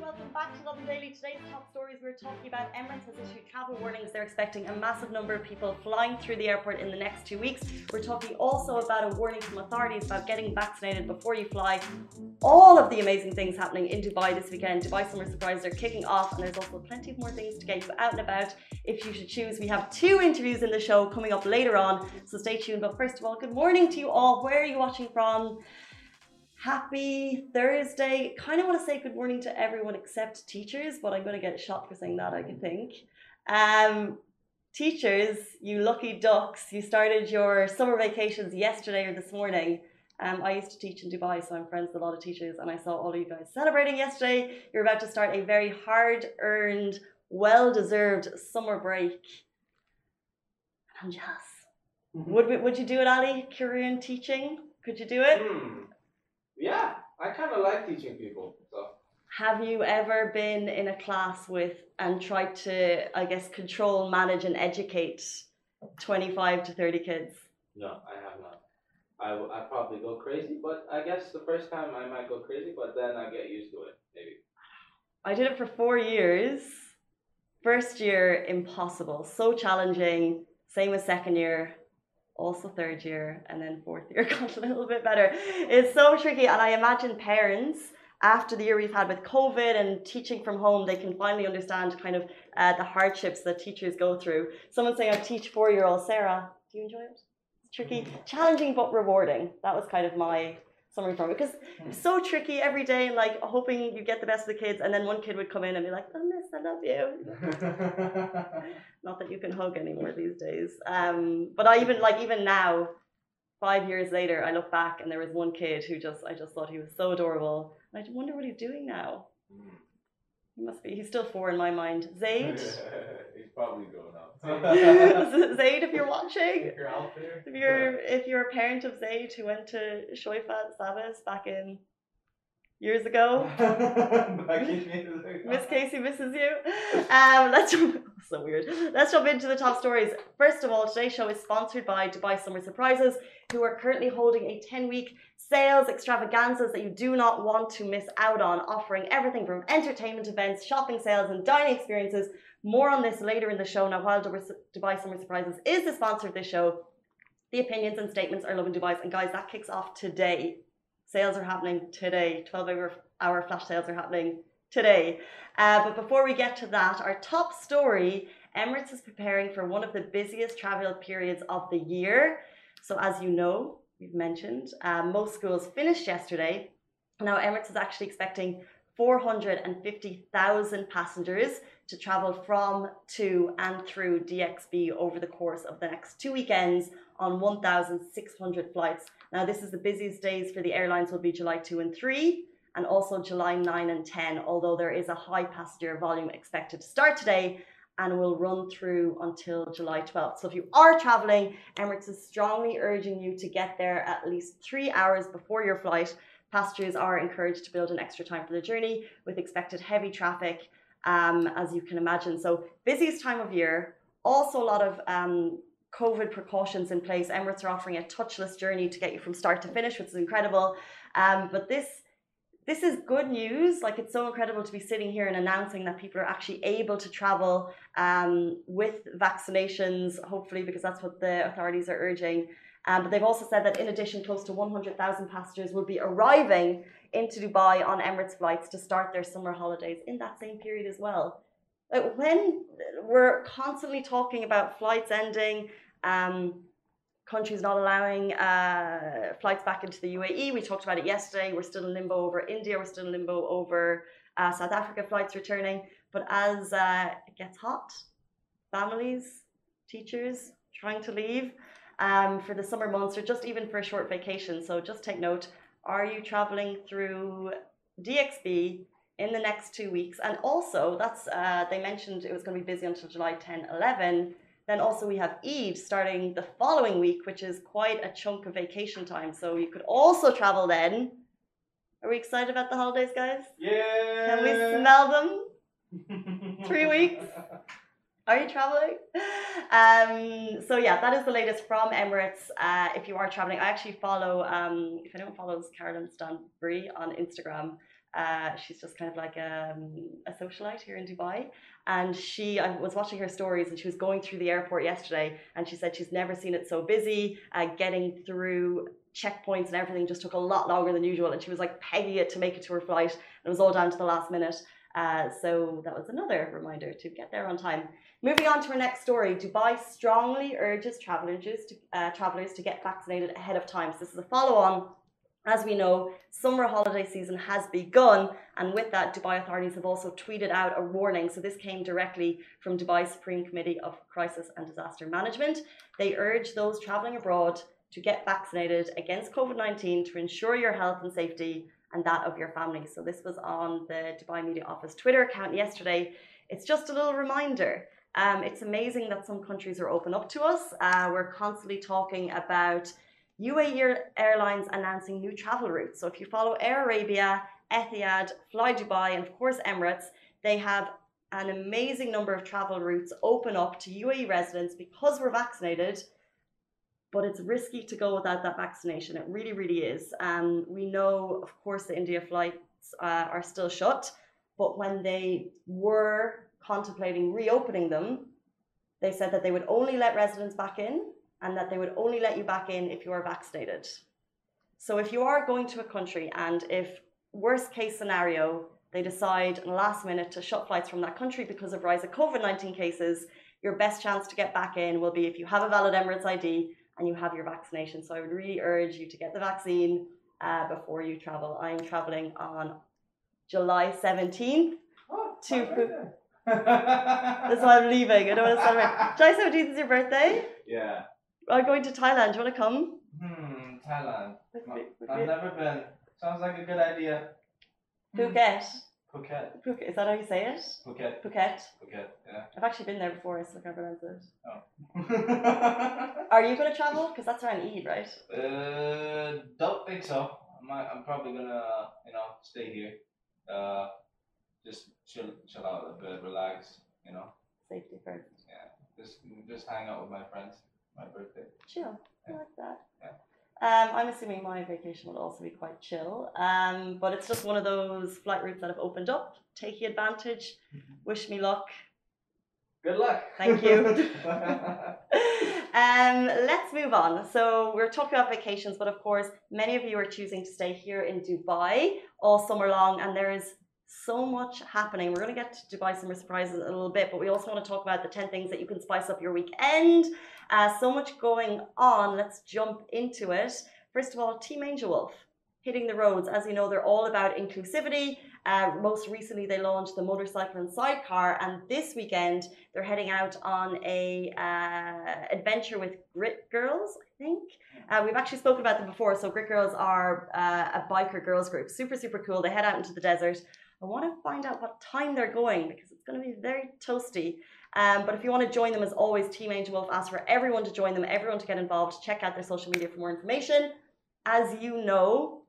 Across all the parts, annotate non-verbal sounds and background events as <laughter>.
Welcome back to Lovin Daily. Today's top stories we're talking about Emirates has issued travel warnings. They're expecting a massive number of people flying through the airport in the next two weeks. We're talking also about a warning from authorities about getting vaccinated before you fly. All of the amazing things happening in Dubai this weekend. Dubai Summer Surprises are kicking off, and there's also plenty of more things to get you out and about if you should choose. We have two interviews in the show coming up later on, so stay tuned. But first of all, good morning to you all. Where are you watching from? Happy Thursday. Kind of want to say good morning to everyone except teachers, but I'm going to get shot for saying that, I can think. Um, teachers, you lucky ducks, you started your summer vacations yesterday or this morning. Um, I used to teach in Dubai, so I'm friends with a lot of teachers, and I saw all of you guys celebrating yesterday. You're about to start a very hard earned, well deserved summer break. I'm jealous. Mm-hmm. Would, would you do it, Ali? Career in teaching? Could you do it? Mm. Yeah, I kind of like teaching people. So. Have you ever been in a class with and tried to, I guess, control, manage, and educate 25 to 30 kids? No, I have not. I, I probably go crazy, but I guess the first time I might go crazy, but then I get used to it, maybe. I did it for four years. First year, impossible. So challenging. Same as second year also third year and then fourth year <laughs> got a little bit better. It's so tricky. And I imagine parents, after the year we've had with COVID and teaching from home, they can finally understand kind of uh, the hardships that teachers go through. Someone saying, I teach four year old Sarah. Do you enjoy it? It's tricky, challenging, but rewarding. That was kind of my summary from it because it's so tricky every day like hoping you get the best of the kids and then one kid would come in and be like oh miss i love you. <laughs> Not that you can hug anymore these days. Um but i even like even now five years later i look back and there was one kid who just i just thought he was so adorable. And i wonder what he's doing now. Hmm. he must be he's still four in my mind. Zaid <laughs> probably grown up Zaid, if you're watching, if you're out there, if you're if you're a parent of Zaid who went to Shoifat Sabas <laughs> back in years ago, Miss Casey misses you. Um, let's jump, so weird. Let's jump into the top stories. First of all, today's show is sponsored by Dubai Summer Surprises, who are currently holding a 10-week sales extravaganzas that you do not want to miss out on, offering everything from entertainment events, shopping sales, and dining experiences more on this later in the show. Now, while Dubai Summer Surprises is the sponsor of this show, the opinions and statements are Love Lovin Dubai's. And guys, that kicks off today. Sales are happening today. 12 hour, hour flash sales are happening today. Uh, but before we get to that, our top story Emirates is preparing for one of the busiest travel periods of the year. So, as you know, we've mentioned, uh, most schools finished yesterday. Now, Emirates is actually expecting 450,000 passengers to travel from, to, and through DXB over the course of the next two weekends on 1,600 flights. Now, this is the busiest days for the airlines will be July 2 and 3 and also July 9 and 10, although there is a high passenger volume expected to start today and will run through until July 12th. So if you are traveling, Emirates is strongly urging you to get there at least three hours before your flight Passengers are encouraged to build an extra time for the journey with expected heavy traffic, um, as you can imagine. So, busiest time of year, also a lot of um, COVID precautions in place. Emirates are offering a touchless journey to get you from start to finish, which is incredible. Um, but this this is good news. Like it's so incredible to be sitting here and announcing that people are actually able to travel um, with vaccinations, hopefully, because that's what the authorities are urging. Um, but they've also said that in addition, close to 100,000 passengers will be arriving into Dubai on Emirates flights to start their summer holidays in that same period as well. Like when we're constantly talking about flights ending, um, countries not allowing uh, flights back into the UAE, we talked about it yesterday. We're still in limbo over India, we're still in limbo over uh, South Africa flights returning. But as uh, it gets hot, families, teachers trying to leave, um, for the summer months or just even for a short vacation. So just take note are you traveling through DXB in the next two weeks? And also, that's uh, they mentioned it was going to be busy until July 10, 11. Then also we have Eid starting the following week, which is quite a chunk of vacation time. So you could also travel then Are we excited about the holidays, guys? Yeah. Can we smell them? <laughs> Three weeks? Are you traveling? Um, so yeah, that is the latest from Emirates. Uh, if you are traveling, I actually follow. Um, if anyone follows Caroline Stanbury on Instagram, uh, she's just kind of like um, a socialite here in Dubai. And she, I was watching her stories, and she was going through the airport yesterday, and she said she's never seen it so busy. Uh, getting through checkpoints and everything just took a lot longer than usual, and she was like pegging it to make it to her flight. And it was all down to the last minute. Uh, so that was another reminder to get there on time. Moving on to our next story, Dubai strongly urges travelers to, uh, travelers to get vaccinated ahead of time. So this is a follow-on. As we know, summer holiday season has begun, and with that, Dubai authorities have also tweeted out a warning. So this came directly from Dubai Supreme Committee of Crisis and Disaster Management. They urge those travelling abroad to get vaccinated against COVID 19 to ensure your health and safety and that of your family. So this was on the Dubai Media Office Twitter account yesterday. It's just a little reminder. Um, it's amazing that some countries are open up to us. Uh, we're constantly talking about UAE Airlines announcing new travel routes. So if you follow Air Arabia, Etihad, Fly Dubai, and of course Emirates, they have an amazing number of travel routes open up to UAE residents because we're vaccinated. But it's risky to go without that vaccination. It really, really is. Um, we know, of course, the India flights uh, are still shut, but when they were contemplating reopening them, they said that they would only let residents back in and that they would only let you back in if you are vaccinated. So if you are going to a country and if worst case scenario, they decide in the last minute to shut flights from that country because of rise of COVID-19 cases, your best chance to get back in will be if you have a valid Emirates ID and you have your vaccination. So I would really urge you to get the vaccine uh, before you travel. I'm traveling on July 17th Oh, to my. <laughs> That's why I'm leaving. I don't want to celebrate. July 17th is your birthday? yeah. I'm going to Thailand. Do you want to come? Hmm. Thailand. With me- with I've me? never been. Sounds like a good idea. Phuket. Phuket. Phuket. Is that how you say it? Phuket. Phuket. Phuket. Yeah. I've actually been there before. I still can't pronounce it. Oh. <laughs> Are you going to travel? Because that's around Eid, right? uh, don't think so. I might, I'm probably gonna, you know, stay here. Uh, just chill, chill out a bit, relax. You know, Safety first. just, just hang out with my friends. My birthday. Chill. I like that. Yeah. Um, I'm assuming my vacation will also be quite chill. Um, but it's just one of those flight routes that have opened up. Taking advantage. Wish me luck. Good luck. Thank you. <laughs> um, let's move on. So we're talking about vacations, but of course, many of you are choosing to stay here in Dubai all summer long, and there is so much happening. We're going to get to Dubai summer surprises in a little bit, but we also want to talk about the 10 things that you can spice up your weekend. Uh, so much going on. Let's jump into it. First of all, Team Angel Wolf hitting the roads. As you know, they're all about inclusivity. Uh, most recently, they launched the motorcycle and sidecar, and this weekend they're heading out on a uh, adventure with Grit Girls. I think uh, we've actually spoken about them before. So Grit Girls are uh, a biker girls group, super super cool. They head out into the desert. I want to find out what time they're going because it's going to be very toasty. Um, but if you want to join them, as always, Team Angel Wolf asks for everyone to join them, everyone to get involved. Check out their social media for more information. As you know,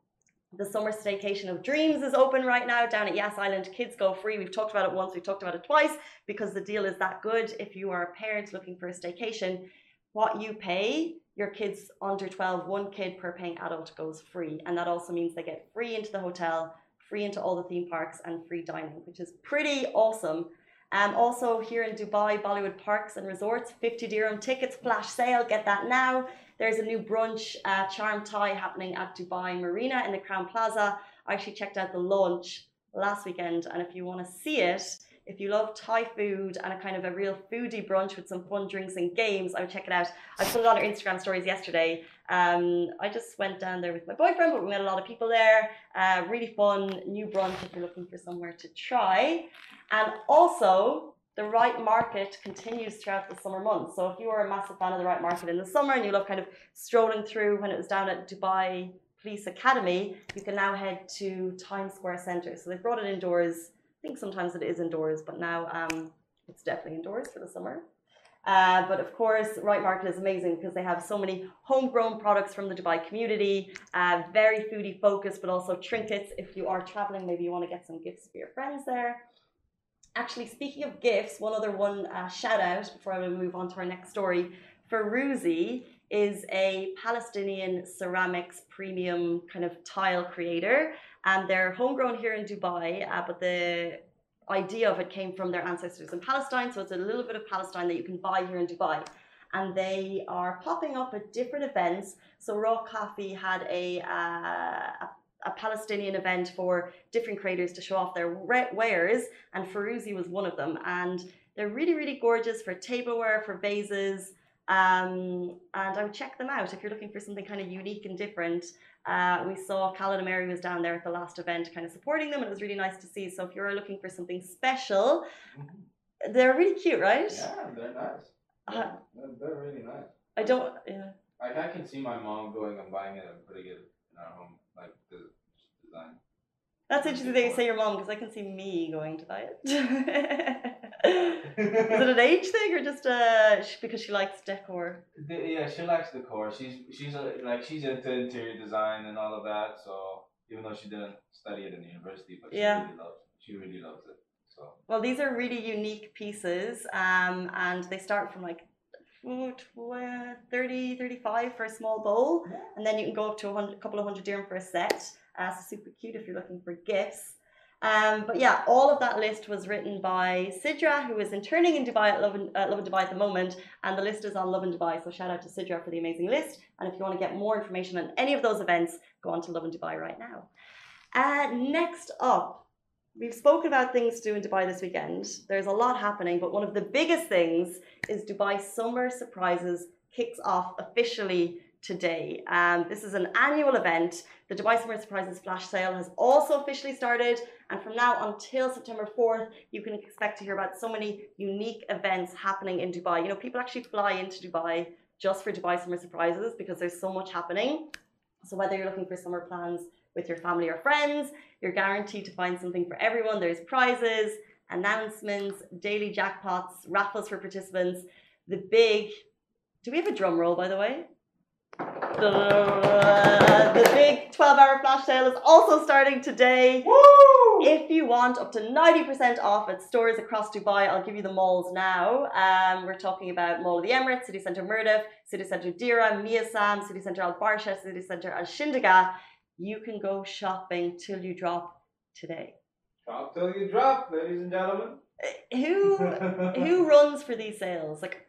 the summer staycation of dreams is open right now down at Yas Island. Kids go free. We've talked about it once, we've talked about it twice because the deal is that good. If you are a parent looking for a staycation, what you pay, your kids under 12, one kid per paying adult goes free. And that also means they get free into the hotel, free into all the theme parks, and free dining, which is pretty awesome. Um, also, here in Dubai, Bollywood Parks and Resorts, 50 dirham tickets, flash sale, get that now. There's a new brunch, uh, Charm Thai, happening at Dubai Marina in the Crowne Plaza. I actually checked out the launch last weekend, and if you want to see it, if you love Thai food and a kind of a real foodie brunch with some fun drinks and games, I would check it out. I put it on our Instagram stories yesterday. Um, I just went down there with my boyfriend, but we met a lot of people there. Uh, really fun, new brunch if you're looking for somewhere to try. And also, the Ripe Market continues throughout the summer months. So if you are a massive fan of the Ripe Market in the summer and you love kind of strolling through when it was down at Dubai Police Academy, you can now head to Times Square Centre. So they've brought it indoors. Think sometimes it is indoors, but now um, it's definitely indoors for the summer. Uh, but of course, Ripe Market is amazing because they have so many homegrown products from the Dubai community, uh, very foodie focused, but also trinkets. If you are traveling, maybe you want to get some gifts for your friends there. Actually, speaking of gifts, one other one uh, shout out before I move on to our next story. Faruzi is a Palestinian ceramics premium kind of tile creator, and they're homegrown here in Dubai, uh, but the idea of it came from their ancestors in Palestine. So it's a little bit of Palestine that you can buy here in Dubai. And they are popping up at different events. So Raw Coffee had a, uh, a, Palestinian event for different creators to show off their wares, and Faruzi was one of them. And they're really, really gorgeous for tableware, for vases. Um, and I would check them out if you're looking for something kind of unique and different. Uh, we saw Callan Mary was down there at the last event, kind of supporting them, and it was really nice to see. So if you're looking for something special, mm-hmm. they're really cute, right? Yeah, they're nice. Uh, they're, they're, really nice. I don't. Yeah. Like I can see my mom going and buying it and putting it in our home, like the design. That's interesting that you say your mom because I can see me going to buy it. <laughs> Is it an age thing or just uh because she likes decor? The, yeah, she likes decor. She's she's a, like she's into interior design and all of that. So even though she didn't study it in university, but she yeah. really loves she really loves it. So well, these are really unique pieces, um, and they start from like 30, 35 for a small bowl, yeah. and then you can go up to a, hundred, couple of hundred dirham for a set. Uh, so super cute if you're looking for gifts. Um, but yeah, all of that list was written by Sidra, who is interning in Dubai at Lovin, uh, Lovin Dubai at the moment, and the list is on Lovin Dubai. So shout out to Sidra for the amazing list. And if you want to get more information on any of those events, go on to Lovin Dubai right now. Uh, next up, we've spoken about things to do in Dubai this weekend. There's a lot happening, but one of the biggest things is Dubai Summer Surprises kicks off officially today. Um, this is an annual event. The Dubai Summer Surprises flash sale has also officially started, and from now until September 4th, you can expect to hear about so many unique events happening in Dubai. You know, people actually fly into Dubai just for Dubai Summer Surprises because there's so much happening. So, whether you're looking for summer plans with your family or friends, you're guaranteed to find something for everyone. There's prizes, announcements, daily jackpots, raffles for participants. The big do we have a drum roll, by the way? The big 12 hour flash sale is also starting today. Woo! If you want up to 90% off at stores across Dubai, I'll give you the malls now. Um, we're talking about Mall of the Emirates, City Centre Mirdif, City Centre Deira, Me'aisem, City Centre Al Barsha, City Centre Al Shindaga. You can go shopping till you drop today. Shop till you drop, ladies and gentlemen. Uh, who <laughs> who runs for these sales? Like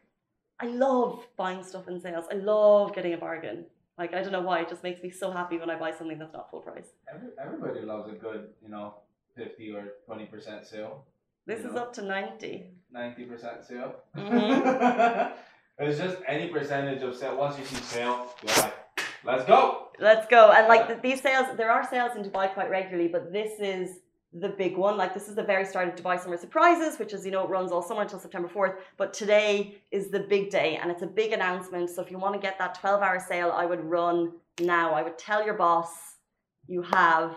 I love buying stuff in sales. I love getting a bargain. Like I don't know why, it just makes me so happy when I buy something that's not full price. Every, everybody loves a good, you know, fifty or twenty percent sale. This is know? up to ninety. Ninety percent sale. Mm-hmm. <laughs> it's just any percentage of sale. Once you see sale, you're like, let's go. Let's go. And like these sales, there are sales in Dubai quite regularly, but this is the big one. Like this is the very start of Dubai Summer Surprises, which is you know it runs all summer until September fourth. But today is the big day, and it's a big announcement. So if you want to get that twelve hour sale, I would run now. I would tell your boss you have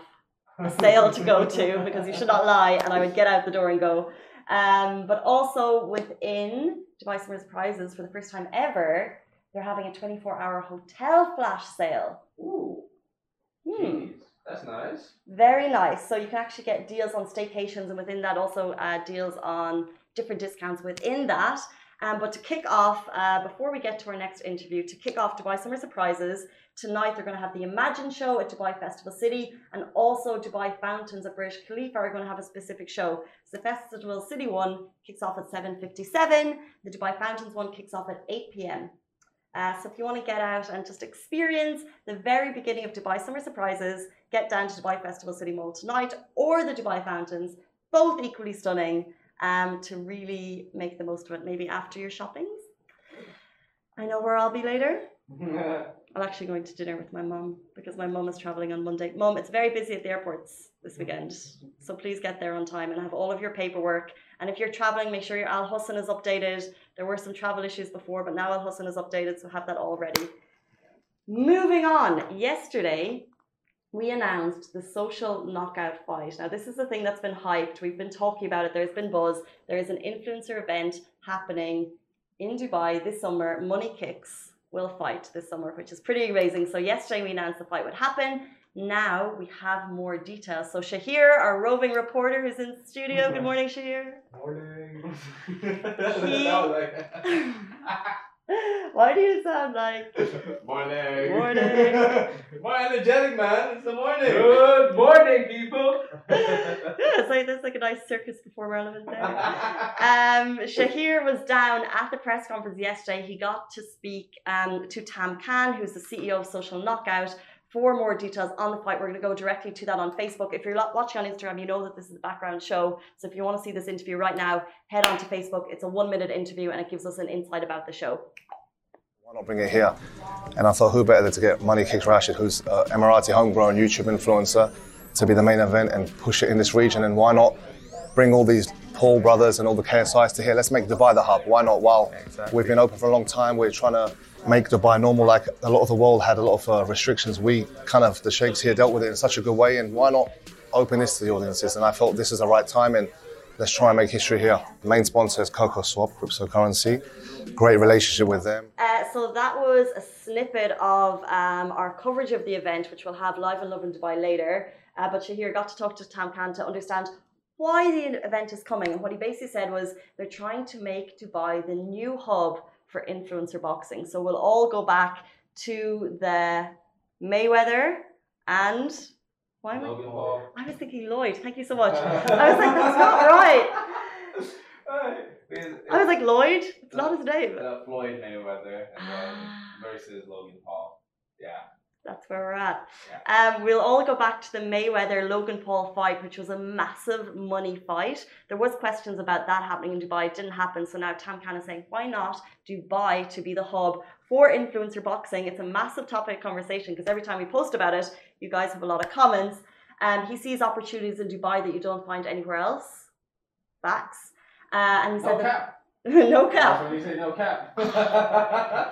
a <laughs> sale to go to because you should not lie, and I would get out the door and go. Um, but also within Dubai Summer Surprises, for the first time ever, they're having a twenty four hour hotel flash sale. Ooh. Hmm. That's nice. Very nice. So you can actually get deals on staycations, and within that, also uh, deals on different discounts within that. Um, but to kick off, uh, before we get to our next interview, to kick off Dubai Summer Surprises, tonight they're going to have the Imagine show at Dubai Festival City, and also Dubai Fountains at Burj Khalifa are going to have a specific show. So the Festival City one kicks off at 7:57. The Dubai Fountains one kicks off at 8 p.m. Uh, so if you want to get out and just experience the very beginning of Dubai Summer Surprises, get down to Dubai Festival City Mall tonight or the Dubai Fountains, both equally stunning, um, to really make the most of it. Maybe after your shoppings. I know where I'll be later. <laughs> I'm actually going to dinner with my mum because my mum is traveling on Monday. Mum, it's very busy at the airports this weekend, so please get there on time and have all of your paperwork. And if you're traveling, make sure your Al Hosn is updated. There were some travel issues before, but now Al Hosn is updated, so have that all ready. Moving on, yesterday we announced the social knockout fight. Now, this is the thing that's been hyped. We've been talking about it. There's been buzz. There is an influencer event happening in Dubai this summer. Money Kicks will fight this summer, which is pretty amazing. So yesterday we announced the fight would happen. Now we have more details. So Shahir, our roving reporter, who's in the studio. Good morning, Shahir. Morning. <laughs> He- <laughs> Why do you sound like? morning. Morning. <laughs> More energetic, man. It's the morning. Good morning, people. Yeah, it's like there's like a nice circus performer element there. Um, Shahir was down at the press conference yesterday. He got to speak um, to Tam Khan, who's the CEO of Social Knockout. For more details on the fight, we're going to go directly to that on Facebook. If you're watching on Instagram, you know that this is a background show. So if you want to see this interview right now, head on to Facebook. It's a one minute interview and it gives us an insight about the show. Why not bring it here? And I thought, who better than to get Money Kicks Rashid, who's an Emirati homegrown YouTube influencer, to be the main event and push it in this region? And why not bring all these Paul brothers and all the KSIs to here? Let's make Dubai the hub. Why not? While we've been open for a long time, we're trying to make Dubai normal. Like a lot of the world had a lot of uh, restrictions. We kind of, the sheikhs here dealt with it in such a good way. And why not open this to the audiences? And I felt this is the right time. And let's try and make history here. The main sponsor is Coco Swap, cryptocurrency. Great relationship with them. Uh, so that was a snippet of um, our coverage of the event, which we'll have live in Lovin Dubai later. Uh, but Shahir got to talk to Tam Khan to understand why the event is coming. And what he basically said was they're trying to make Dubai the new hub for influencer boxing. So we'll all go back to the Mayweather and why am I? Logan Paul. I was thinking Lloyd. Thank you so much. <laughs> I was like, that's not right. I was like Lloyd. It's not his name. Floyd Mayweather and then Ah. versus Logan Paul. Yeah. That's where we're at. Um, we'll all go back to the Mayweather Logan Paul fight, which was a massive money fight. There was questions about that happening in Dubai. It didn't happen. So now Tam Khan is saying, why not Dubai to be the hub for influencer boxing? It's a massive topic of conversation because every time we post about it, you guys have a lot of comments. Um, he sees opportunities in Dubai that you don't find anywhere else. Facts. Uh, and he said No that- cap. <laughs> That's when you say no cap.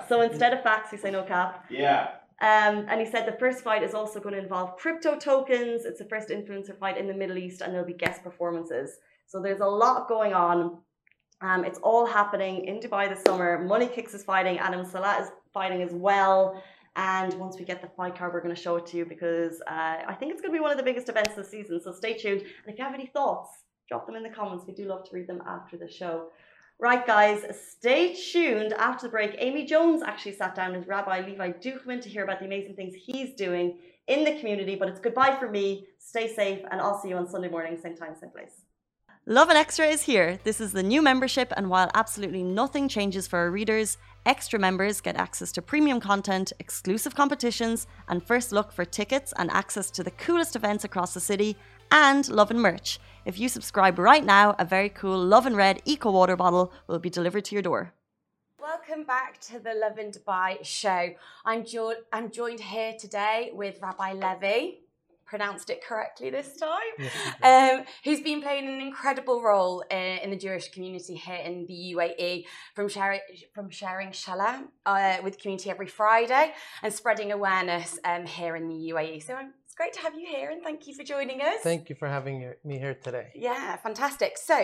So <laughs> instead of facts, we say no cap. yeah. Um, and he said the first fight is also going to involve crypto tokens. It's the first influencer fight in the Middle East, and there'll be guest performances. So there's a lot going on. Um, it's all happening in Dubai this summer. Money Kicks is fighting. Adam Saleh is fighting as well. And once we get the fight card, we're going to show it to you because uh, I think it's going to be one of the biggest events this season. So stay tuned. And if you have any thoughts, drop them in the comments. We do love to read them after the show. Right, guys, stay tuned. After the break, Amy Jones actually sat down with Rabbi Levi Duchman to hear about the amazing things he's doing in the community. But it's goodbye for me. Stay safe, and I'll see you on Sunday morning, same time, same place. Lovin Extra is here. This is the new membership, and while absolutely nothing changes for our readers, extra members get access to premium content, exclusive competitions, and first look for tickets and access to the coolest events across the city, and Lovin merch. If you subscribe right now, a very cool Lovin Red Eco Water bottle will be delivered to your door. Welcome back to the Lovin Dubai show. I'm, jo- I'm joined here today with Rabbi Levi, pronounced it correctly this time, um, who's been playing an incredible role in, in the Jewish community here in the UAE, from sharing from sharing shalom uh, with the community every Friday and spreading awareness um, here in the UAE. So it's great to have you here, and thank you for joining us. Thank you for having me here today. Yeah, fantastic. So,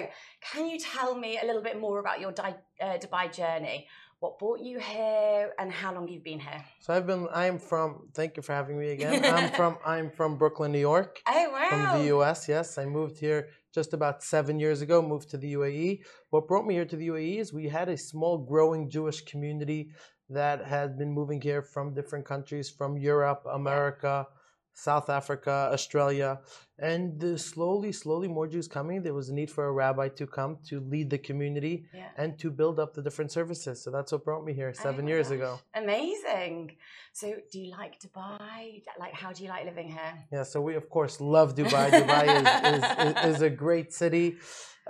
can you tell me a little bit more about your Di- uh, Dubai journey? What brought you here, and how long you've been here? So I've been. I'm from. Thank you for having me again. <laughs> I'm from. I'm from Brooklyn, New York, Oh wow! from the U.S. Yes, I moved here just about seven years ago. Moved to the UAE. What brought me here to the UAE is we had a small, growing Jewish community that had been moving here from different countries, from Europe, America. South Africa, Australia, and the slowly, slowly more Jews coming. There was a need for a rabbi to come to lead the community Yeah. and to build up the different services. So that's what brought me here oh seven Oh years gosh. ago. Amazing. So, do you like Dubai? Like, how do you like living here? Yeah, so we of course love Dubai. Dubai is, is, is, is a great city.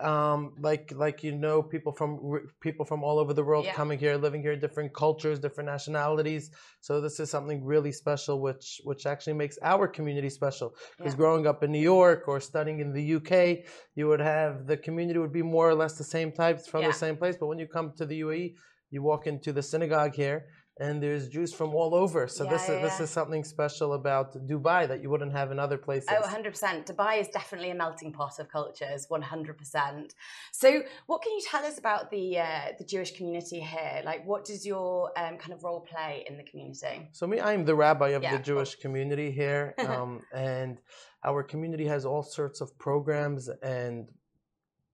Um, like like you know, people from people from all over the world Yeah. coming here, living here, different cultures, different nationalities. So this is something really special, which which actually makes our community special. Because Yeah. growing up in New York or studying in the UK, you would have the community would be more or less the same types from Yeah. the same place. But when you come to the UAE, you walk into the synagogue here. And there's Jews from all over. So Yeah, this yeah, is this yeah. is something special about Dubai that you wouldn't have in other places. Oh, 100%. Dubai is definitely a melting pot of cultures, 100%. So, what can you tell us about the uh, the Jewish community here? Like, what does your um, kind of role play in the community? So me, I'm the rabbi of the Jewish community here, <laughs> um, and our community has all sorts of programs and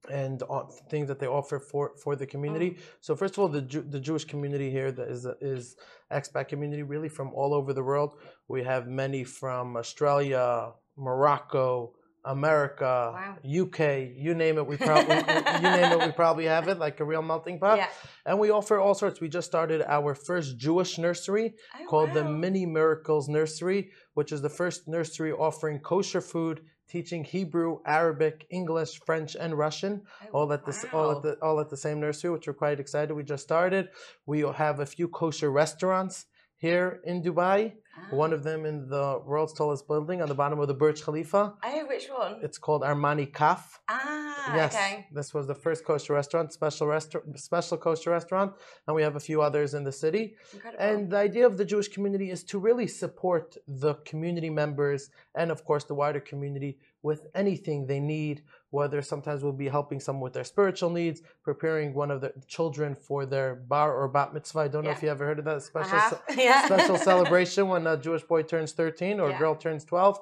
and uh, things that they offer for for the community. Mm. So first of all, the Jew, the Jewish community here that is is expat community really from all over the world. We have many from Australia, Morocco. America, Wow. UK, you name it, we probably you name it, we probably have it like a real melting pot. yeah. And we offer all sorts. We just started our first Jewish nursery Oh, called the. Mini Miracles Nursery, which is the first nursery offering kosher food, teaching Hebrew, Arabic, English, French, and Russian, Oh, all at the s all at the all at the same nursery, which we're quite excited. We just started. We have a few kosher restaurants here in Dubai. Ah. One of them in the world's tallest building on the bottom of the Burj Khalifa. Oh, which one? It's called Armani Kaf. Ah, Yes, okay. this was the first kosher restaurant, special restaurant, special kosher restaurant, and we have a few others in the city. Incredible. And the idea of the Jewish community is to really support the community members and, of course, the wider community with anything they need. Whether sometimes we'll be helping someone with their spiritual needs, preparing one of the children for their bar or bat mitzvah. I don't know if Yeah. you ever heard of that special uh-huh. have. <laughs> yeah. special <laughs> celebration when a Jewish boy turns 13 or Yeah. a girl turns 12,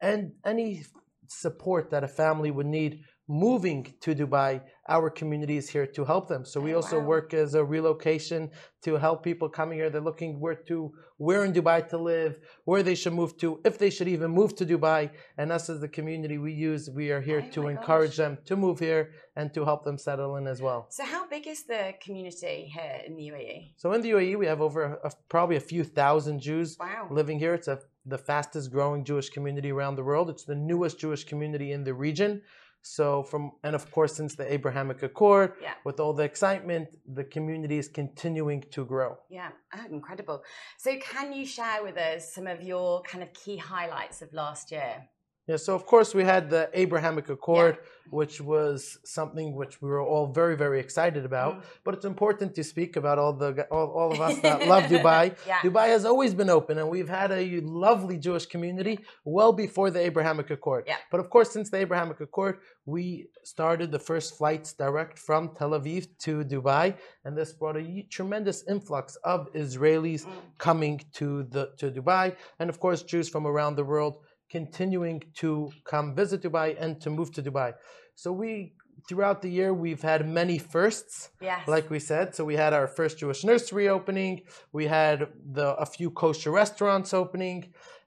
and any support that a family would need moving to Dubai, our community is here to help them. So we Oh, also wow. work as a relocation to help people coming here. They're looking where to where in Dubai to live, where they should move to, if they should even move to Dubai. And us as the community we use, we are here Oh to encourage gosh. them to move here and to help them settle in as well. So, how big is the community here in the UAE? So in the UAE, we have over a, probably a few thousand Jews Wow. living here. It's a, the fastest growing Jewish community around the world. It's the newest Jewish community in the region. So from and of course since the Abrahamic Accord, Yeah. with all the excitement, the community is continuing to grow. Yeah, oh, incredible. So, can you share with us some of your kind of key highlights of last year? Yeah, so of course we had the Abrahamic Accord, which was something which we were all very, very excited about. Mm. But it's important to speak about all the all, all of us that love <laughs> Dubai. Yeah. Dubai has always been open, and we've had a lovely Jewish community well before the Abrahamic Accord. Yeah. But of course, since the Abrahamic Accord, we started the first flights direct from Tel Aviv to Dubai, and this brought a tremendous influx of Israelis Mm. coming to the to Dubai, and of course, Jews from around the world continuing to come visit Dubai and to move to Dubai. So we throughout the year we've had many firsts Yes. like we said. So we had our first Jewish nursery opening. We had the a few kosher restaurants opening,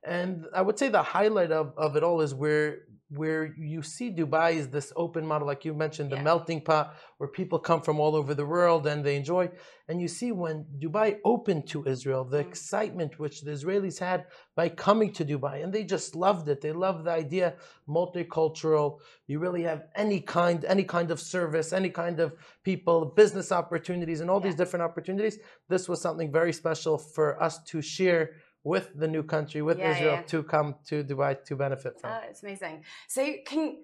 and I would say the highlight of, of it all is where where you see Dubai is this open model, like you mentioned, the Yeah. melting pot, where people come from all over the world and they enjoy. And you see when Dubai opened to Israel, the Mm. excitement which the Israelis had by coming to Dubai, and they just loved it. They loved the idea, multicultural. You really have any kind, any kind of service, any kind of people, business opportunities, and all these different opportunities. This was something very special for us to share with the new country, with Yeah, Israel, yeah. to come to Dubai to benefit from. Oh, it's amazing. So, can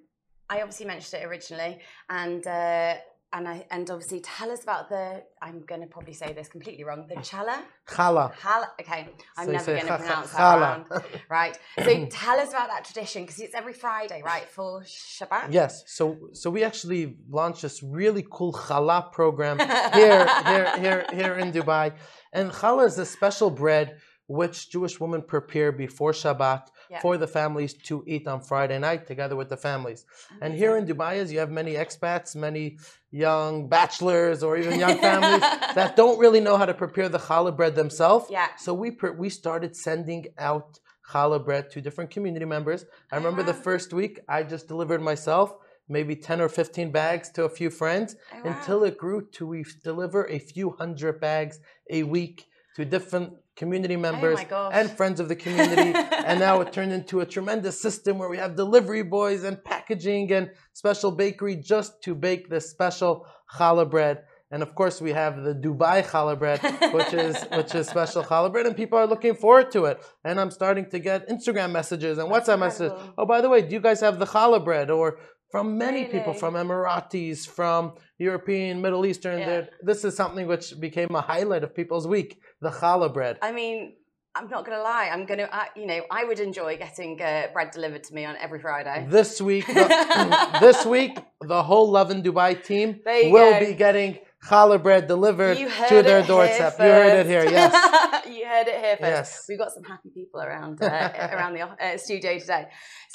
I obviously mentioned it originally, and uh, and I and obviously tell us about the. I'm going to probably say this completely wrong. The chala. Chala. Chala. Okay, I'm So never going <laughs> to pronounce that chala. wrong. Right. So <clears throat> tell us about that tradition because it's every Friday, right, for Shabbat. Yes. So so we actually launched this really cool challah program here here here here in Dubai, and challah is a special bread which Jewish women prepare before Shabbat Yeah. for the families to eat on Friday night together with the families. And here in Dubai, as you have many expats, many young bachelors or even young families <laughs> that don't really know how to prepare the challah bread themselves. Yeah. So we pre- we started sending out challah bread to different community members. I remember the ah. first week I just delivered myself maybe 10 or 15 bags to a few friends Oh, wow. until it grew to we deliver a few hundred bags a week to different community members Oh and friends of the community. <laughs> And now it turned into a tremendous system where we have delivery boys and packaging and special bakery just to bake this special challah bread. And of course we have the Dubai challah bread which is <laughs> which is special challah bread and people are looking forward to it. And I'm starting to get Instagram messages and That's WhatsApp messages. Oh by the way do you guys have the challah bread or from many people, from Emiratis, from European, Middle Eastern. Yeah. This is something which became a highlight of people's week, the challah bread. I mean, I'm not gonna lie. I'm gonna, uh, you know, I would enjoy getting uh, bread delivered to me on every Friday. This week, the, <laughs> this week, the whole Lovin Dubai team will go. be getting challah bread delivered to their doorstep. You heard it here, <laughs> yes. you heard it here first. Yes. We've got some happy people around uh, <laughs> around the uh, studio today.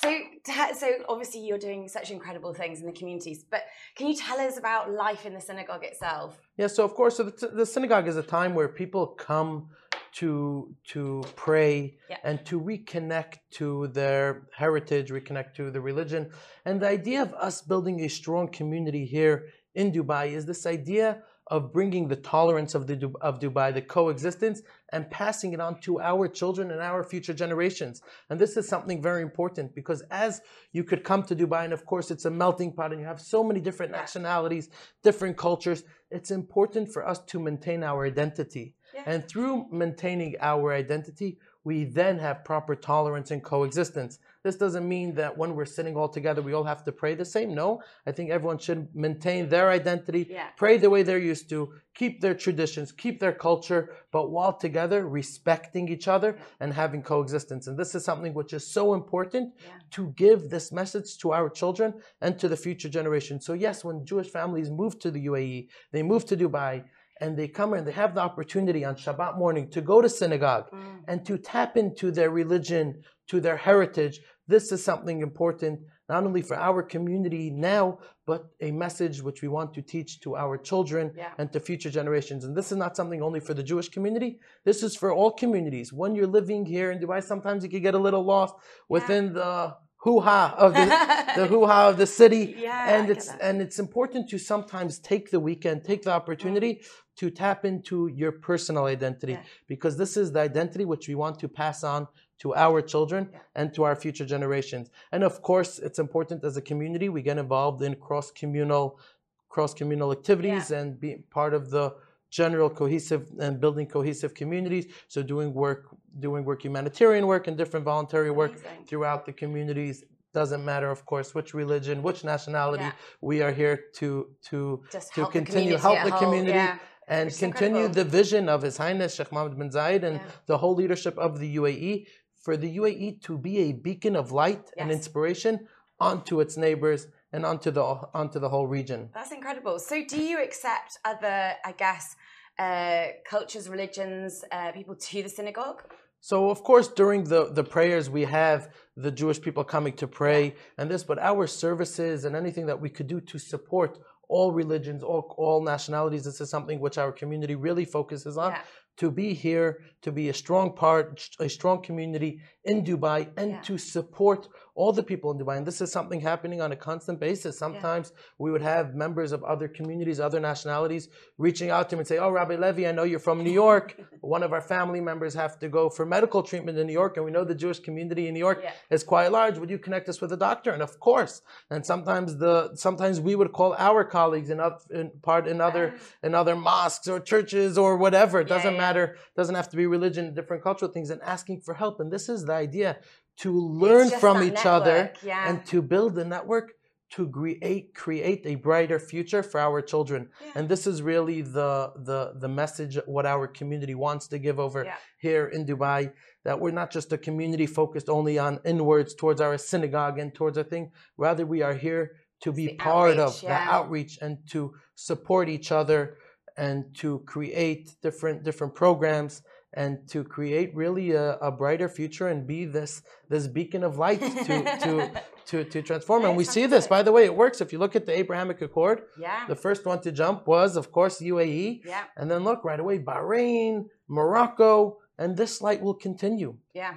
So, so obviously you're doing such incredible things in the communities. But can you tell us about life in the synagogue itself? Yeah, so of course, so the, the synagogue is a time where people come to to pray Yeah. and to reconnect to their heritage, reconnect to the religion. And the idea of us building a strong community here in Dubai is this idea of bringing the tolerance of the of Dubai, the coexistence, and passing it on to our children and our future generations. And this is something very important because as you could come to Dubai, and of course it's a melting pot, and you have so many different nationalities, different cultures. It's important for us to maintain our identity. Yeah. And through maintaining our identity, we then have proper tolerance and coexistence. This doesn't mean that when we're sitting all together, we all have to pray the same. No, I think everyone should maintain their identity, Yeah. pray the way they're used to, keep their traditions, keep their culture, but while together, respecting each other and having coexistence. And this is something which is so important Yeah. to give this message to our children and to the future generation. So, yes, when Jewish families move to the UAE, they move to Dubai, and they come and they have the opportunity on Shabbat morning to go to synagogue Mm. and to tap into their religion, to their heritage. This is something important, not only for our community now, but a message which we want to teach to our children Yeah. and to future generations. And this is not something only for the Jewish community. This is for all communities. When you're living here in Dubai, sometimes you can get a little lost within the hoo-ha of the, <laughs> the hoo-ha of the city Yeah, and it's and it's important to sometimes take the weekend take the opportunity to tap into your personal identity Yeah. because this is the identity which we want to pass on to our children and to our future generations and of course it's important as a community we get involved in cross communal cross communal activities and be part of the general cohesive and building cohesive communities so doing work doing work humanitarian work and different voluntary work Amazing. throughout the communities doesn't matter of course which religion which nationality Yeah. we are here to to Just to help continue the help community. the community yeah. and continue incredible. the vision of his highness sheikh mohammed bin zayed and Yeah. the whole leadership of the uae for the uae to be a beacon of light and inspiration onto its neighbors and onto the onto the whole region That's incredible. So, do you accept other, I guess, uh, cultures, religions, uh, people to the synagogue? So of course during the the prayers we have the Jewish people coming to pray and this, but our services and anything that we could do to support all religions, all all nationalities, this is something which our community really focuses on. Yeah. To be here, to be a strong part, a strong community in Dubai, and Yeah. to support all the people in Dubai. And this is something happening on a constant basis. Sometimes we would have members of other communities, other nationalities, reaching out to me and say, "Oh, Rabbi Levi, I know you're from New York. <laughs> One of our family members have to go for medical treatment in New York, and we know the Jewish community in New York Yeah. is quite large. Would you connect us with a doctor?" And of course, and sometimes the sometimes we would call our colleagues in, oth- in part in other <laughs> in other mosques or churches or whatever. It doesn't yeah. matter. Doesn't have to be religion, different cultural things, and asking for help. And this is the idea to learn from each other yeah. and to build a network to create create a brighter future for our children. Yeah. And this is really the the the message what our community wants to give over Yeah. here in Dubai. That we're not just a community focused only on inwards towards our synagogue and towards our thing. Rather, we are here to be the part of outreach, the outreach and to support each other and to create different different programs and to create really a, a brighter future and be this this beacon of light to to <laughs> to, to transform. And we see this, by the way, it works. If you look at the Abrahamic Accord, yeah. the first one to jump was, of course, UAE. yeah. And then look right away, Bahrain, Morocco, and this light will continue. Yeah.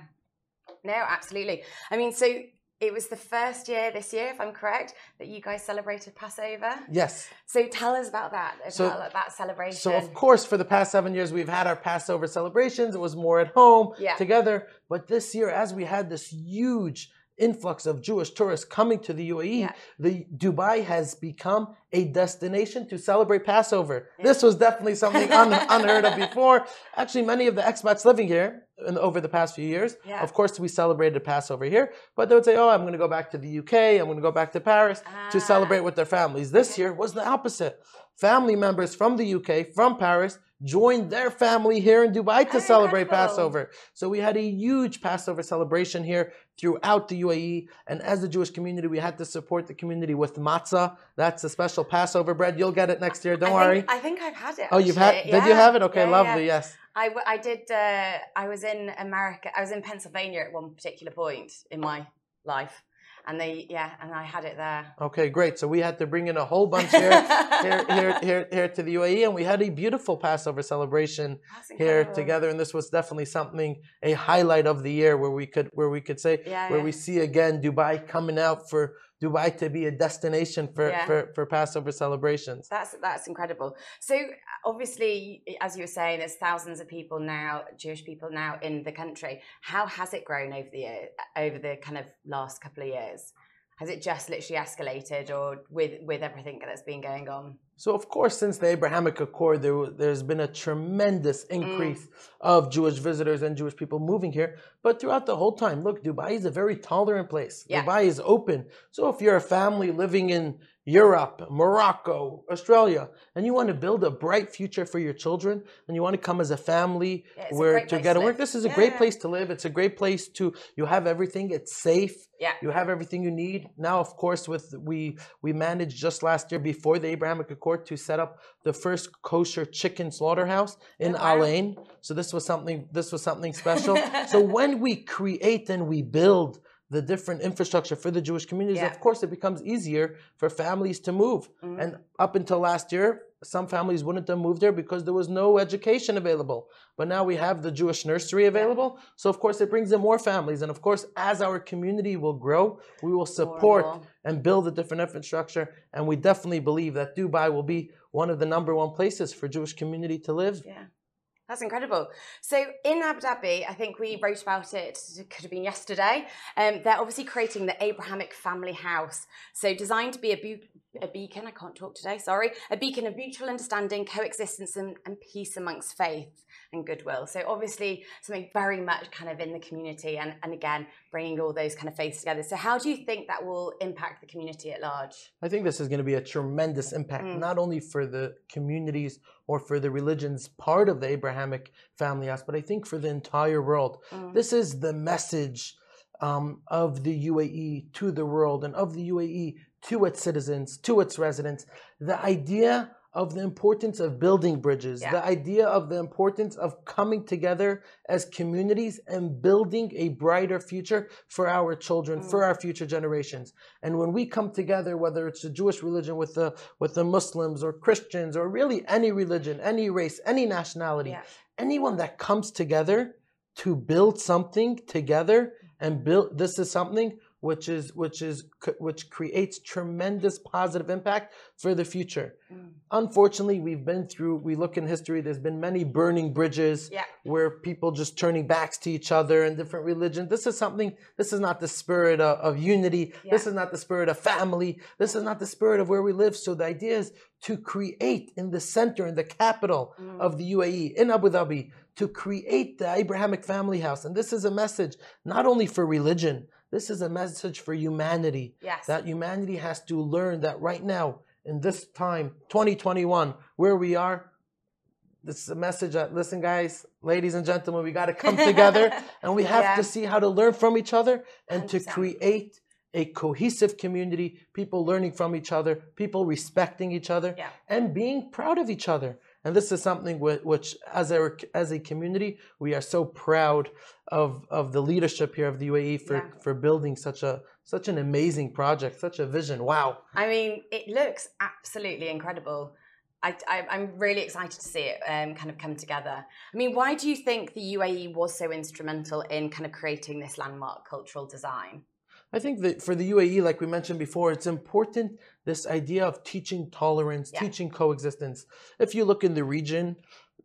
No, absolutely. I mean, so it was the first year this year, if I'm correct, that you guys celebrated Passover. Yes. So tell us about that, So- that celebration. So of course, for the past seven years, we've had our Passover celebrations. It was more at home Yeah. together. But this year, as we had this huge influx of Jewish tourists coming to the UAE, Yeah. the Dubai has become a destination to celebrate Passover. Yeah. This was definitely something un, <laughs> unheard of before. Actually, many of the expats living here in, over the past few years, Yeah. of course, we celebrated Passover here, but they would say, "Oh, I'm going to go back to the UK. I'm going to go back to Paris to Ah. celebrate with their families." This year was the opposite. Family members from the UK, from Paris, joined their family here in Dubai to celebrate. Passover. So we had a huge Passover celebration here throughout the UAE. And as a Jewish community, we had to support the community with matzah. That's a special Passover bread. You'll get it next year. Don't I worry. Think, I think I've had it. oh, you've had? actually. Did you have it? Okay, Yeah, lovely. yeah. Yes. I did. Uh, I was in America. I was in Pennsylvania at one particular point in my life, and they yeah, and I had it there. Okay, great. So we had to bring in a whole bunch here, <laughs> here, here, here, here to the UAE, and we had a beautiful Passover celebration here together. And this was definitely something a highlight of the year where we could where we could say Yeah, where yeah. we see again Dubai coming out for Dubai to be a destination for, Yeah. for, for Passover celebrations. That's that's incredible. So obviously, as you were saying, there's thousands of people now, Jewish people now in the country. How has it grown over the year, over the kind of last couple of years? Has it just literally escalated, or with with everything that's been going on? So, of course, since the Abrahamic Accord, there there's been a tremendous Mm. increase of Jewish visitors and Jewish people moving here. But throughout the whole time, look, Dubai is a very tolerant place. Yeah. Dubai is open. So, if you're a family living in Europe, Morocco, Australia, and you want to build a bright future for your children, and you want to come as a family Yeah, it's a where great to place get to to work, this is a Yeah, great place to live. It's a great place to, you have everything, it's safe. Yeah. You have everything you need. Now, of course, with we we managed just last year before the Abrahamic Accord to set up the first kosher chicken slaughterhouse in Oh, wow. Al So this was something this was something special. <laughs> so when we create and we build the different infrastructure for the Jewish communities, Yeah. of course, it becomes easier for families to move. Mhm. And up until last year, some families wouldn't have moved there because there was no education available. But now we have the Jewish nursery available. So, of course, it brings in more families. And of course, as our community will grow, we will support more. and build a different infrastructure. And we definitely believe that Dubai will be one of the number one places for Jewish community to live. Yeah. That's incredible. So in Abu Dhabi, I think we wrote about it, it could have been yesterday. Um, they're obviously creating the Abrahamic Family House. So designed to be a, a beacon, I can't talk today, sorry, a beacon of mutual understanding, coexistence, and, and peace amongst faith and goodwill. So obviously something very much kind of in the community and, and again, bringing all those kind of faiths together. So how do you think that will impact the community at large? I think this is going to be a tremendous impact, Mm. not only for the communities or for the religions part of the Abrahamic family house, but I think for the entire world. Mm. This is the message um, of the UAE to the world and of the UAE to its citizens, to its residents. The idea of the importance of building bridges, Yeah. the idea of the importance of coming together as communities and building a brighter future for our children, for mm. our future generations. And when we come together, whether it's the Jewish religion with the with the Muslims or Christians or really any religion, any race, any nationality, Yeah. anyone that comes together to build something together and build this is something which is which is which creates tremendous positive impact for the future. Mm. unfortunately we've been through we look in history there's been many burning bridges Yeah. where people just turning backs to each other and different religions this is something this is not the spirit of, of unity. This is not the spirit of family. This is not the spirit of where we live. So the idea is to create in the center in the capital Mm. of the UAE in Abu Dhabi to create the Abrahamic family house. And this is a message not only for religion this is a message for humanity Yes. that humanity has to learn that right now in this time 2021 where we are this is a message that listen guys ladies and gentlemen we got to come together <laughs> and we have Yeah. to see how to learn from each other and to 100%. create a cohesive community people learning from each other people respecting each other Yeah. and being proud of each other and this is something which as a as a community we are so proud of of the leadership here of the UAE for Yeah. for building such a such an amazing project such a vision wow I mean, it looks absolutely incredible. I, I, I'm really excited to see it um, kind of come together. I mean, why do you think the UAE was so instrumental in kind of creating this landmark cultural design? I think that for the UAE, like we mentioned before, it's important this idea of teaching tolerance, Yeah. teaching coexistence. If you look in the region,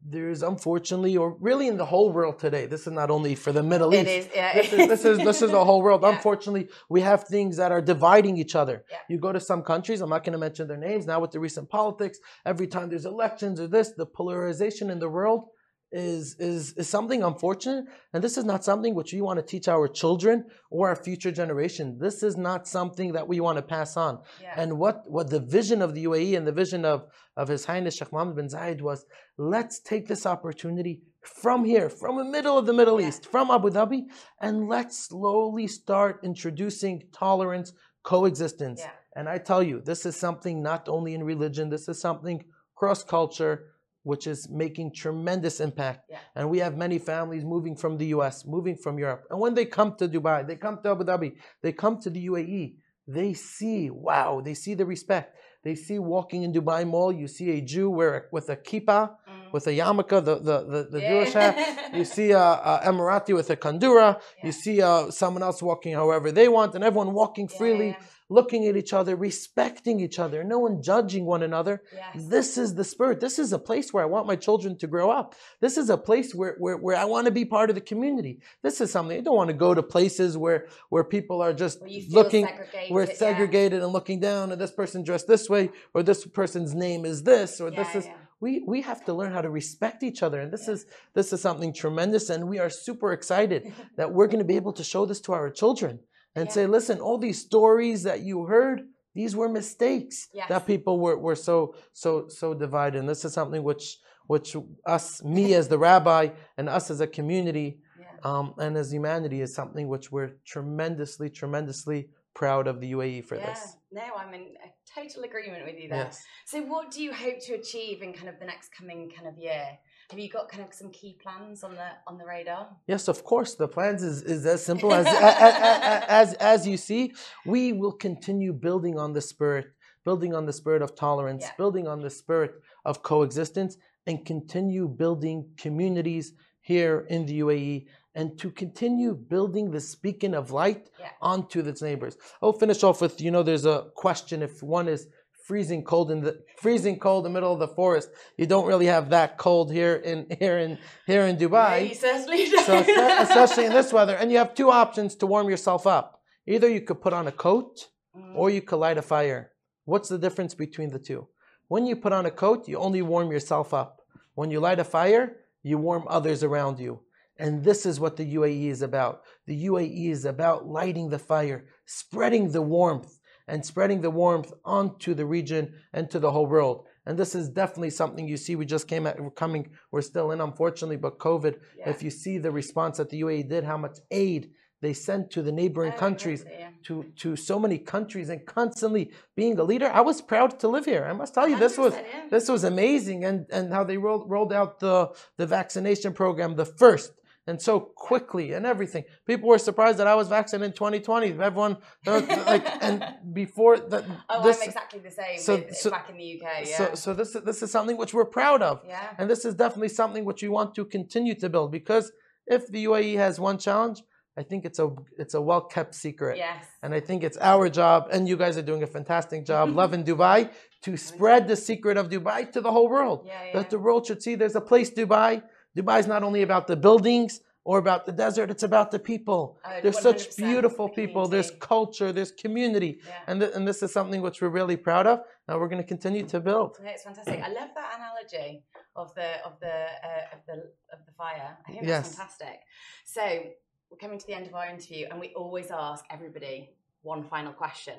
there's unfortunately, or really in the whole world today, this is not only for the Middle It East. is, yeah. This is, this is this is the whole world. <laughs> Yeah. Unfortunately, we have things that are dividing each other. Yeah. You go to some countries. I'm not going to mention their names now. With the recent politics, every time there's elections or this, the polarization in the world is is is something unfortunate. And this is not something which we want to teach our children or our future generation. This is not something that we want to pass on. Yeah. And what, what the vision of the UAE and the vision of, of His Highness Sheikh Mohammed bin Zayed was let's take this opportunity from here, from the middle of the Middle Yeah. East, from Abu Dhabi, and let's slowly start introducing tolerance, coexistence. Yeah. And I tell you, this is something not only in religion, this is something cross culture, which is making tremendous impact. Yeah. And we have many families moving from the US, moving from Europe. And when they come to Dubai, they come to Abu Dhabi, they come to the UAE, they see, wow, they see the respect. They see walking in Dubai Mall, you see a Jew wear, with a kippah. With a yarmulke, the, the, the, the Yeah. Jewish hat. You see a, a Emirati with a kandura. Yeah. You see uh, someone else walking however they want, and everyone walking freely, yeah, looking at each other, respecting each other, no one judging one another. Yes. This is the spirit. This is a place where I want my children to grow up. This is a place where, where, where I want to be part of the community. This is something I don't want to go to places where, where people are just Where looking, segregated, we're yeah. segregated and looking down, and this person dressed this way, or this person's name is this, or this is. Yeah. We, we have to learn how to respect each other, and this is this is something tremendous, and we are super excited <laughs> that we're going to be able to show this to our children and Yeah. say, listen, all these stories that you heard, these were mistakes Yes. that people were, were so so so divided. And this is something which which us, me <laughs> as the rabbi, and us as a community, Yeah. um, and as humanity, is something which we're tremendously, tremendously proud of the UAE for yeah. this. No, I'm in a total agreement with you there. Yes. So, what do you hope to achieve in kind of the next coming kind of year? Have you got kind of some key plans on the on the radar? Yes, of course. The plans is, is as simple as, <laughs> as as as you see. We will continue building on the spirit, building on the spirit of tolerance, Yeah. building on the spirit of coexistence, and continue building communities here in the UAE, and to continue building this beacon of light Yeah. onto its neighbors. I'll finish off with you know, there's a question if one is freezing cold in the freezing cold in the middle of the forest. You don't really have that cold here in here in here in Dubai. No, you certainly don't. So <laughs> especially in this weather, and you have two options to warm yourself up. Either you could put on a coat, Mm. or you could light a fire. What's the difference between the two? When you put on a coat, you only warm yourself up. When you light a fire, you warm others around you. And this is what the UAE is about. The UAE is about lighting the fire, spreading the warmth, and spreading the warmth onto the region and to the whole world. And this is definitely something you see. We just came at, we're coming, we're still in, unfortunately, but COVID. Yeah. If you see the response that the UAE did, how much aid they sent to the neighboring Oh, countries, yeah. to to so many countries, and constantly being a leader. I was proud to live here. I must tell you, this was yeah. this was amazing, and and how they rolled rolled out the the vaccination program the first. And so quickly and everything, people were surprised that I was vaccinated in 2020. Everyone, like, <laughs> and before that, Oh, this, I'm exactly the same so- with, so- back in the UK. Yeah. so, so this is this is something which we're proud of. yeah. And this is definitely something which we want to continue to build because if the UAE has one challenge, I think it's a it's a well kept secret. Yes. And I think it's our job, and you guys are doing a fantastic job, <laughs> Lovin Dubai, to spread the secret of Dubai to the whole world. Yeah, yeah. That the world should see there's a place Dubai. Dubai is not only about the buildings or about the desert, it's about the people. Oh, there's such beautiful the people, there's culture, there's community. Yeah. And, th- and this is something which we're really proud of, and we're going to continue to build. No, it's fantastic. I love that analogy of the of the uh, of the of the fire. I think that's Yes. fantastic. So we're coming to the end of our interview, and we always ask everybody one final question: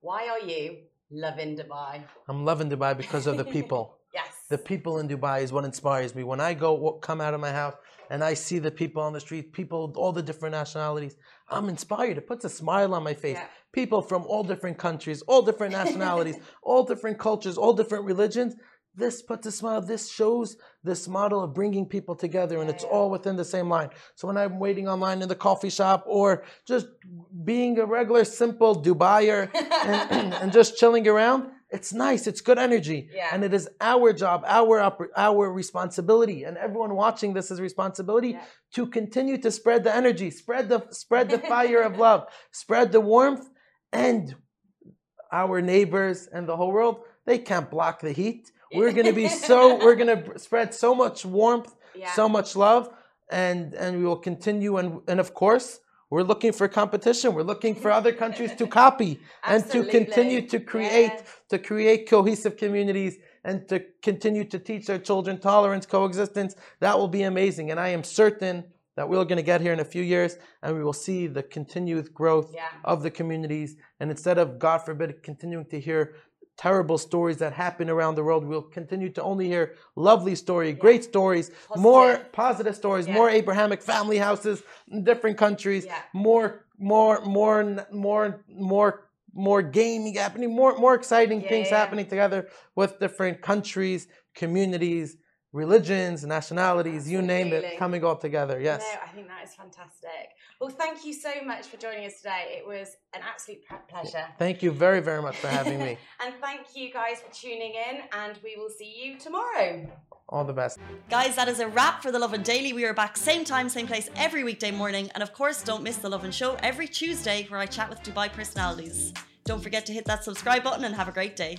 Why are you loving Dubai? I'm loving Dubai because of the people. <laughs> The people in Dubai is what inspires me. When I go come out of my house and I see the people on the street, people all the different nationalities, I'm inspired. It puts a smile on my face. Yeah. People from all different countries, all different <laughs> nationalities, all different cultures, all different religions. This puts a smile. This shows this model of bringing people together, and it's all within the same line. So when I'm waiting online in the coffee shop, or just being a regular, simple Dubaier, <laughs> and, <clears throat> and just chilling around, it's nice. It's good energy, Yeah. and it is our job, our our responsibility, and everyone watching this is responsibility Yeah. to continue to spread the energy, spread the spread the <laughs> fire of love, spread the warmth, and our neighbors and the whole world. They can't block the heat. We're going to be so, <laughs> we're going to spread so much warmth, Yeah. so much love, and and we will continue. And and of course, we're looking for competition. We're looking for other countries to copy and to continue to create Yeah. to create cohesive communities and to continue to teach our children tolerance, coexistence. That will be amazing, and I am certain that we're going to get here in a few years, and we will see the continued growth Yeah. of the communities. And instead of, God forbid, continuing to hear terrible stories that happen around the world, we'll continue to only hear lovely story, great stories, more Positive. positive stories, Yeah. more Abrahamic family houses in different countries, Yeah. more, more, more, more, more, more gaming happening, more, more exciting Yeah, things yeah. happening together with different countries, communities, religions, nationalities, you name Absolutely. it, coming all together. Yes. No, I think that is fantastic. Well, thank you so much for joining us today. It was an absolute pleasure. Thank you very, very much for having me. <laughs> and thank you guys for tuning in, and we will see you tomorrow. All the best. Guys, that is a wrap for The Lovin Daily. We are back same time, same place every weekday morning. And of course, don't miss The Lovin Show every Tuesday where I chat with Dubai personalities. Don't forget to hit that subscribe button and have a great day.